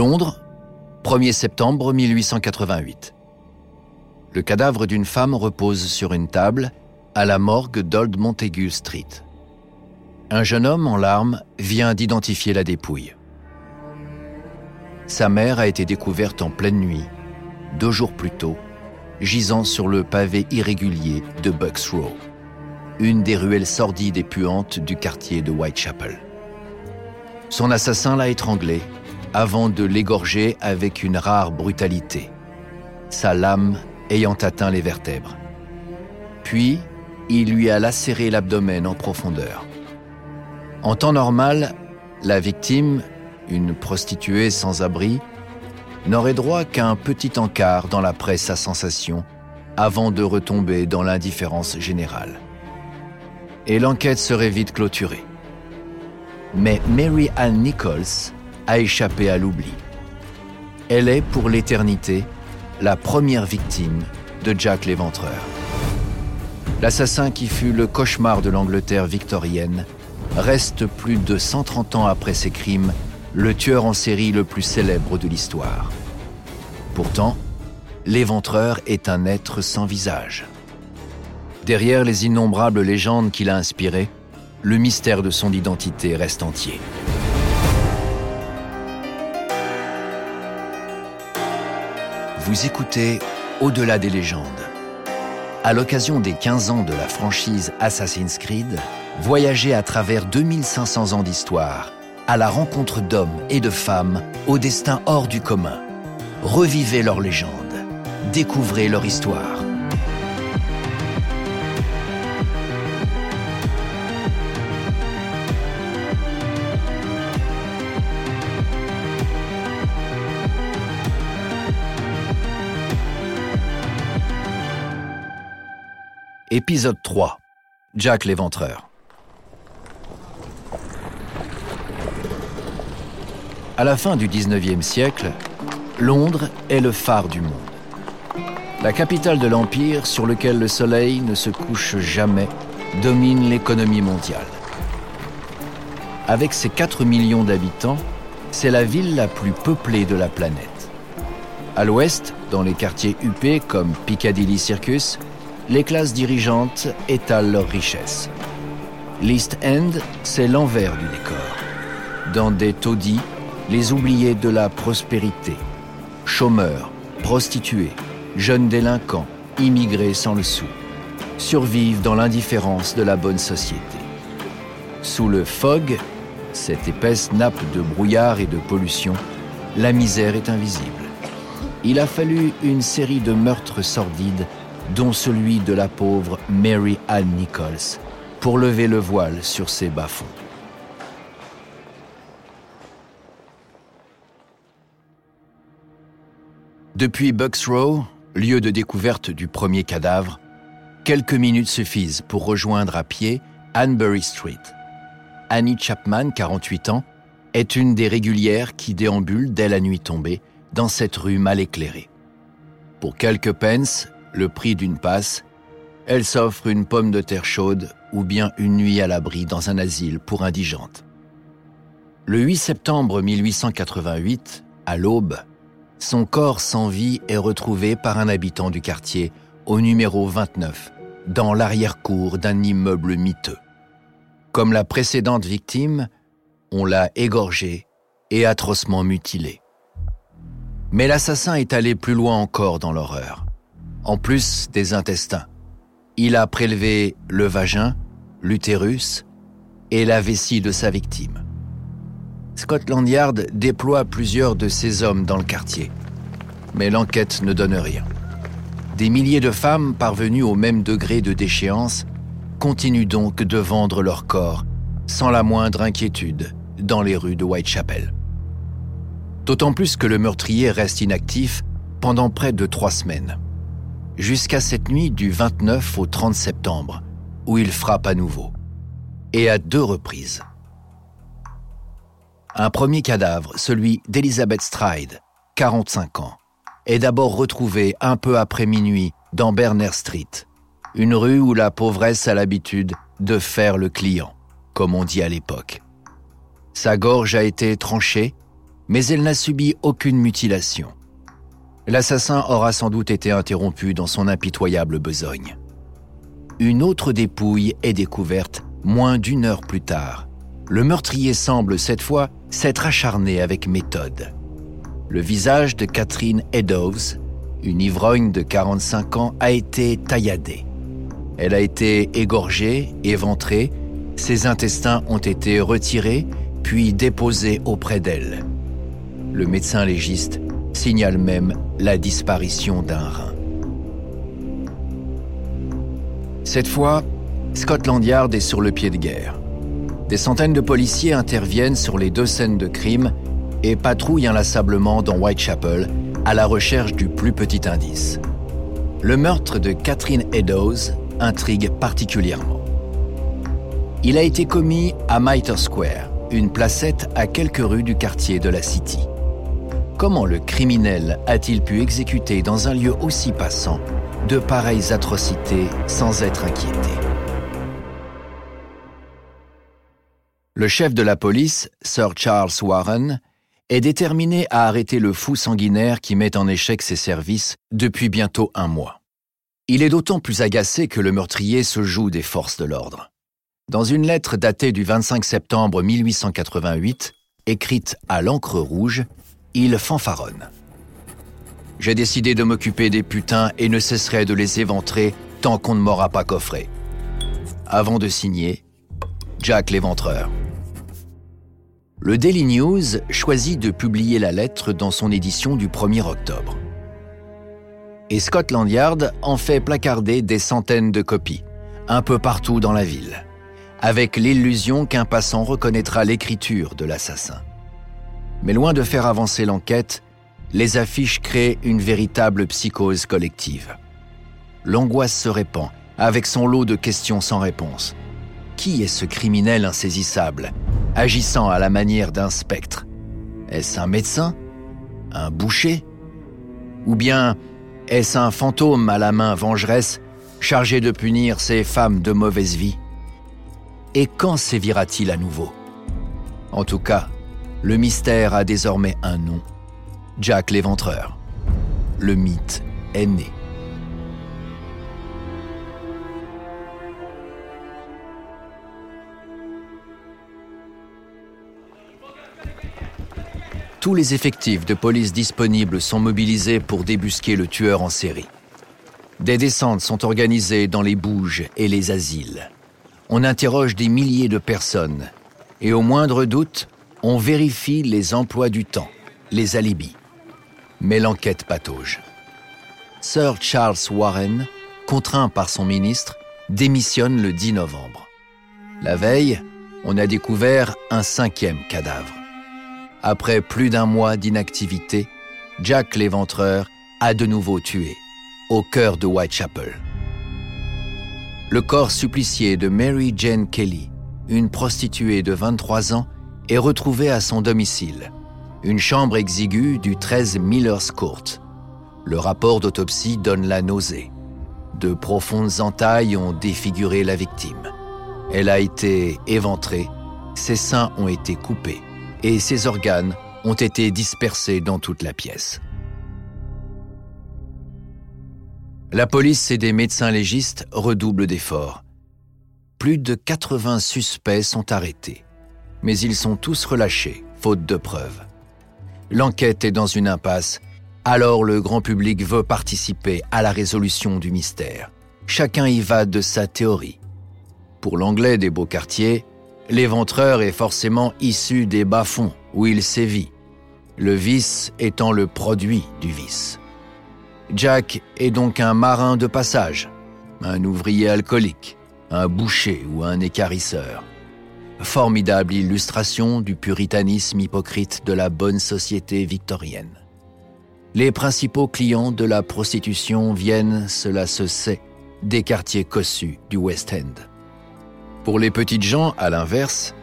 Londres, 1er septembre 1888. Le cadavre d'une femme repose sur une table à la morgue d'Old Montague Street. Un jeune homme en larmes vient d'identifier la dépouille. Sa mère a été découverte en pleine nuit, deux jours plus tôt, gisant sur le pavé irrégulier de Bucks Row, une des ruelles sordides et puantes du quartier de Whitechapel. Son assassin l'a étranglée avant de l'égorger avec une rare brutalité, sa lame ayant atteint les vertèbres. Puis, il lui a lacéré l'abdomen en profondeur. En temps normal, la victime, une prostituée sans abri, n'aurait droit qu'à un petit encart dans la presse à sensation avant de retomber dans l'indifférence générale. Et l'enquête serait vite clôturée. Mais Mary Ann Nichols a échappé à l'oubli. Elle est, pour l'éternité, la première victime de Jack l'Éventreur. L'assassin qui fut le cauchemar de l'Angleterre victorienne reste plus de 130 ans après ses crimes le tueur en série le plus célèbre de l'histoire. Pourtant, l'Éventreur est un être sans visage. Derrière les innombrables légendes qu'il a inspirées, le mystère de son identité reste entier. Vous écoutez Au-delà des légendes. À l'occasion des 15 ans de la franchise Assassin's Creed, voyagez à travers 2500 ans d'histoire, à la rencontre d'hommes et de femmes au destin hors du commun. Revivez leurs légendes, découvrez leur histoire. Épisode 3. Jack l'Éventreur. À la fin du 19e siècle, Londres est le phare du monde. La capitale de l'Empire sur lequel le soleil ne se couche jamais domine l'économie mondiale. Avec ses 4 millions d'habitants, c'est la ville la plus peuplée de la planète. À l'ouest, dans les quartiers huppés comme Piccadilly Circus, les classes dirigeantes étalent leurs richesses. L'East End, c'est l'envers du décor. Dans des taudis, les oubliés de la prospérité. Chômeurs, prostituées, jeunes délinquants, immigrés sans le sou, survivent dans l'indifférence de la bonne société. Sous le fog, cette épaisse nappe de brouillard et de pollution, la misère est invisible. Il a fallu une série de meurtres sordides dont celui de la pauvre Mary Ann Nichols, pour lever le voile sur ses bas-fonds. Depuis Bucks Row, lieu de découverte du premier cadavre, quelques minutes suffisent pour rejoindre à pied Anbury Street. Annie Chapman, 48 ans, est une des régulières qui déambulent dès la nuit tombée dans cette rue mal éclairée. Pour quelques pence, le prix d'une passe, elle s'offre une pomme de terre chaude ou bien une nuit à l'abri dans un asile pour indigentes. Le 8 septembre 1888, à l'aube, son corps sans vie est retrouvé par un habitant du quartier au numéro 29, dans l'arrière-cour d'un immeuble miteux. Comme la précédente victime, on l'a égorgé et atrocement mutilé. Mais l'assassin est allé plus loin encore dans l'horreur en plus des intestins. Il a prélevé le vagin, l'utérus et la vessie de sa victime. Scotland Yard déploie plusieurs de ses hommes dans le quartier. Mais l'enquête ne donne rien. Des milliers de femmes parvenues au même degré de déchéance continuent donc de vendre leur corps sans la moindre inquiétude dans les rues de Whitechapel. D'autant plus que le meurtrier reste inactif pendant près de trois semaines, jusqu'à cette nuit du 29 au 30 septembre, où il frappe à nouveau, et à deux reprises. Un premier cadavre, celui d'Elizabeth Stride, 45 ans, est d'abord retrouvé un peu après minuit dans Berner Street, une rue où la pauvresse a l'habitude de faire le client, comme on dit à l'époque. Sa gorge a été tranchée, mais elle n'a subi aucune mutilation. L'assassin aura sans doute été interrompu dans son impitoyable besogne. Une autre dépouille est découverte moins d'une heure plus tard. Le meurtrier semble cette fois s'être acharné avec méthode. Le visage de Catherine Eddowes, une ivrogne de 45 ans, a été tailladé. Elle a été égorgée, éventrée, ses intestins ont été retirés puis déposés auprès d'elle. Le médecin légiste signale même la disparition d'un rein. Cette fois, Scotland Yard est sur le pied de guerre. Des centaines de policiers interviennent sur les deux scènes de crime et patrouillent inlassablement dans Whitechapel à la recherche du plus petit indice. Le meurtre de Catherine Eddowes intrigue particulièrement. Il a été commis à Mitre Square, une placette à quelques rues du quartier de la City. Comment le criminel a-t-il pu exécuter dans un lieu aussi passant de pareilles atrocités sans être inquiété? Le chef de la police, Sir Charles Warren, est déterminé à arrêter le fou sanguinaire qui met en échec ses services depuis bientôt un mois. Il est d'autant plus agacé que le meurtrier se joue des forces de l'ordre. Dans une lettre datée du 25 septembre 1888, écrite à l'encre rouge, il fanfaronne. J'ai décidé de m'occuper des putains et ne cesserai de les éventrer tant qu'on ne m'aura pas coffré. Avant de signer, Jack l'éventreur. Le Daily News choisit de publier la lettre dans son édition du 1er octobre. Et Scotland Yard en fait placarder des centaines de copies, un peu partout dans la ville, avec l'illusion qu'un passant reconnaîtra l'écriture de l'assassin. Mais loin de faire avancer l'enquête, les affiches créent une véritable psychose collective. L'angoisse se répand, avec son lot de questions sans réponse. Qui est ce criminel insaisissable agissant à la manière d'un spectre? Est-ce un médecin? Un boucher? Ou bien est-ce un fantôme à la main vengeresse chargé de punir ces femmes de mauvaise vie? Et quand sévira-t-il à nouveau? En tout cas, le mystère a désormais un nom. Jack l'éventreur. Le mythe est né. tous les effectifs de police disponibles sont mobilisés pour débusquer le tueur en série. Des descentes sont organisées dans les bouges et les asiles. On interroge des milliers de personnes et au moindre doute, on vérifie les emplois du temps, les alibis. Mais l'enquête patauge. Sir Charles Warren, contraint par son ministre, démissionne le 10 novembre. La veille, on a découvert un cinquième cadavre. Après plus d'un mois d'inactivité, Jack l'éventreur a de nouveau tué, au cœur de Whitechapel. Le corps supplicié de Mary Jane Kelly, une prostituée de 23 ans, est retrouvé à son domicile, une chambre exiguë du 13 Miller's Court. Le rapport d'autopsie donne la nausée. De profondes entailles ont défiguré la victime. Elle a été éventrée, ses seins ont été coupés et ses organes ont été dispersés dans toute la pièce. La police et des médecins légistes redoublent d'efforts. Plus de 80 suspects sont arrêtés, mais ils sont tous relâchés, faute de preuves. L'enquête est dans une impasse, alors le grand public veut participer à la résolution du mystère. Chacun y va de sa théorie. Pour l'anglais des beaux quartiers, L'éventreur est forcément issu des bas-fonds où il sévit, le vice étant le produit du vice. Jack est donc un marin de passage, un ouvrier alcoolique, un boucher ou un écarisseur. Formidable illustration du puritanisme hypocrite de la bonne société victorienne. Les principaux clients de la prostitution viennent, cela se sait, des quartiers cossus du West End. Pour les petites gens, à l'inverse,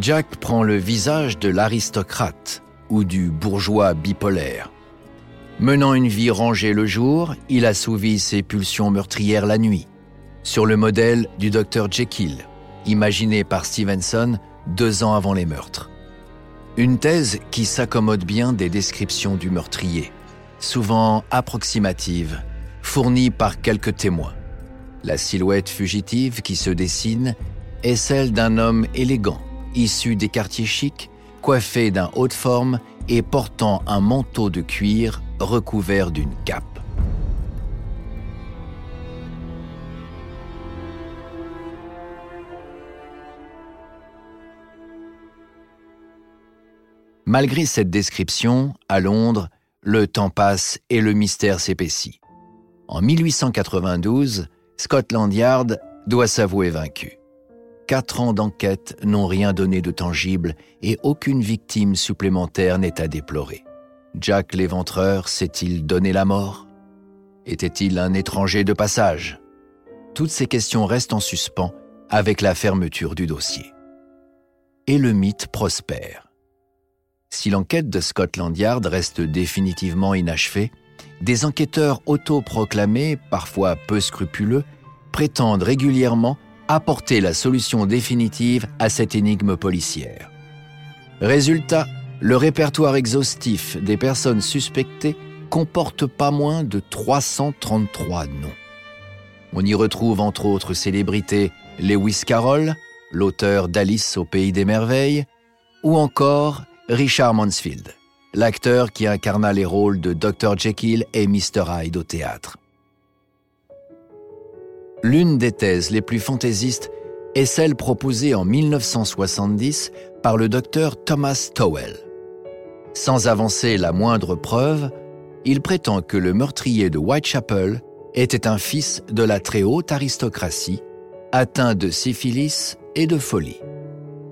Jack prend le visage de l'aristocrate ou du bourgeois bipolaire. Menant une vie rangée le jour, il assouvit ses pulsions meurtrières la nuit, sur le modèle du docteur Jekyll, imaginé par Stevenson deux ans avant les meurtres. Une thèse qui s'accommode bien des descriptions du meurtrier, souvent approximatives, fournies par quelques témoins. La silhouette fugitive qui se dessine est celle d'un homme élégant, issu des quartiers chics, coiffé d'un haut de forme et portant un manteau de cuir recouvert d'une cape. Malgré cette description, à Londres, le temps passe et le mystère s'épaissit. En 1892, Scotland Yard doit s'avouer vaincu. Quatre ans d'enquête n'ont rien donné de tangible et aucune victime supplémentaire n'est à déplorer. Jack l'éventreur s'est-il donné la mort? Était-il un étranger de passage? Toutes ces questions restent en suspens avec la fermeture du dossier. Et le mythe prospère. Si l'enquête de Scotland Yard reste définitivement inachevée, des enquêteurs autoproclamés, parfois peu scrupuleux, prétendent régulièrement apporter la solution définitive à cette énigme policière. Résultat, le répertoire exhaustif des personnes suspectées comporte pas moins de 333 noms. On y retrouve entre autres célébrités Lewis Carroll, l'auteur d'Alice au Pays des Merveilles, ou encore Richard Mansfield, l'acteur qui incarna les rôles de Dr. Jekyll et Mr. Hyde au théâtre. L'une des thèses les plus fantaisistes est celle proposée en 1970 par le docteur Thomas Towell. Sans avancer la moindre preuve, il prétend que le meurtrier de Whitechapel était un fils de la très haute aristocratie, atteint de syphilis et de folie.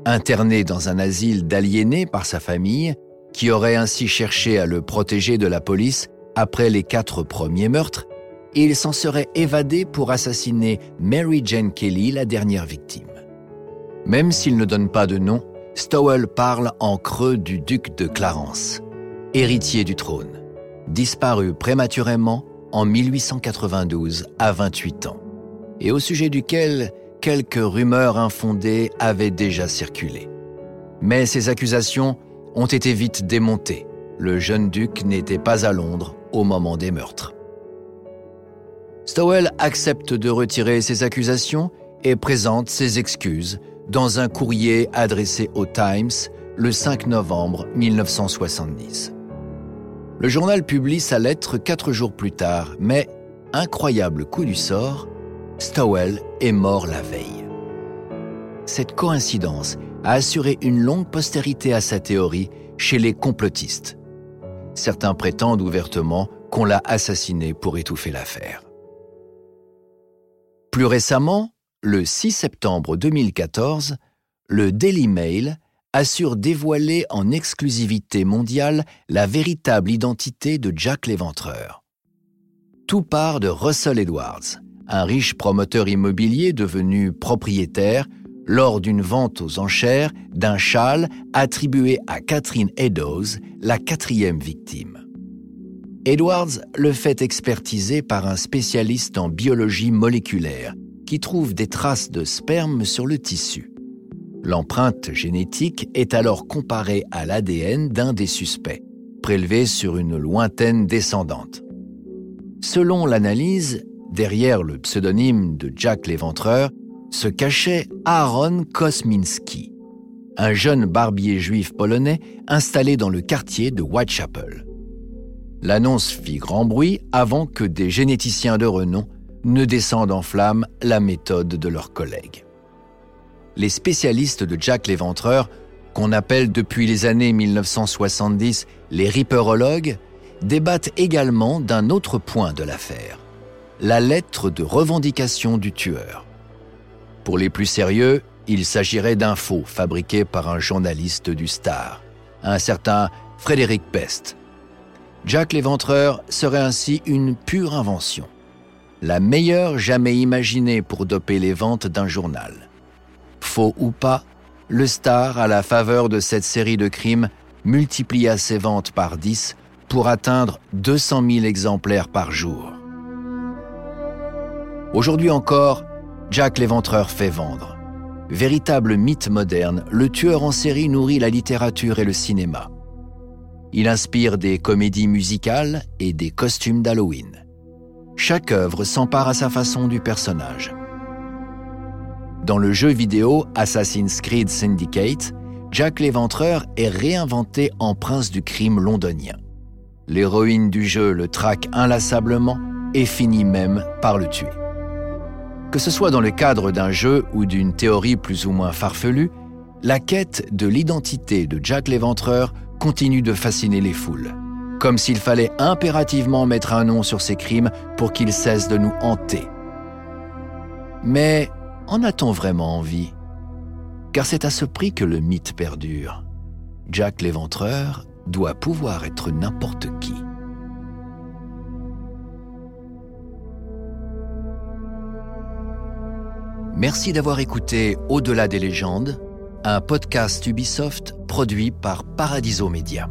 Interné dans un asile d'aliénés par sa famille, qui aurait ainsi cherché à le protéger de la police après les quatre premiers meurtres, il s'en serait évadé pour assassiner Mary Jane Kelly, la dernière victime. Même s'il ne donne pas de nom, Stowell parle en creux du duc de Clarence, héritier du trône, disparu prématurément en 1892 à 28 ans, et au sujet duquel quelques rumeurs infondées avaient déjà circulé. Mais ces accusations ont été vite démontées. Le jeune duc n'était pas à Londres au moment des meurtres. Stowell accepte de retirer ses accusations et présente ses excuses dans un courrier adressé au Times le 5 novembre 1970. Le journal publie sa lettre quatre jours plus tard, mais, incroyable coup du sort, Stowell est mort la veille. Cette coïncidence a assuré une longue postérité à sa théorie chez les complotistes. Certains prétendent ouvertement qu'on l'a assassiné pour étouffer l'affaire. Plus récemment, le 6 septembre 2014, le Daily Mail assure dévoiler en exclusivité mondiale la véritable identité de Jack l'Éventreur. Tout part de Russell Edwards, un riche promoteur immobilier devenu propriétaire lors d'une vente aux enchères d'un châle attribué à Catherine Eddowes, la quatrième victime. Edwards le fait expertiser par un spécialiste en biologie moléculaire qui trouve des traces de sperme sur le tissu. L'empreinte génétique est alors comparée à l'ADN d'un des suspects, prélevé sur une lointaine descendante. Selon l'analyse, derrière le pseudonyme de Jack l'Éventreur, se cachait Aaron Kosminski, un jeune barbier juif polonais installé dans le quartier de Whitechapel. L'annonce fit grand bruit avant que des généticiens de renom ne descendent en flammes la méthode de leurs collègues. Les spécialistes de Jack l'Éventreur, qu'on appelle depuis les années 1970 les ripperologues, débattent également d'un autre point de l'affaire, la lettre de revendication du tueur. Pour les plus sérieux, il s'agirait d'un faux fabriqué par un journaliste du Star, un certain Frédéric Pest. Jack l'Éventreur serait ainsi une pure invention, la meilleure jamais imaginée pour doper les ventes d'un journal. Faux ou pas, le Star, à la faveur de cette série de crimes, multiplia ses ventes par 10 pour atteindre 200 000 exemplaires par jour. Aujourd'hui encore, Jack l'Éventreur fait vendre. Véritable mythe moderne, le tueur en série nourrit la littérature et le cinéma. Il inspire des comédies musicales et des costumes d'Halloween. Chaque œuvre s'empare à sa façon du personnage. Dans le jeu vidéo Assassin's Creed Syndicate, Jack l'Éventreur est réinventé en prince du crime londonien. L'héroïne du jeu le traque inlassablement et finit même par le tuer. Que ce soit dans le cadre d'un jeu ou d'une théorie plus ou moins farfelue, la quête de l'identité de Jack l'Éventreur continue de fasciner les foules, comme s'il fallait impérativement mettre un nom sur ces crimes pour qu'ils cessent de nous hanter. Mais en a-t-on vraiment envie? Car c'est à ce prix que le mythe perdure. Jack l'éventreur doit pouvoir être n'importe qui. Merci d'avoir écouté Au-delà des légendes, un podcast Ubisoft produit par Paradiso Media.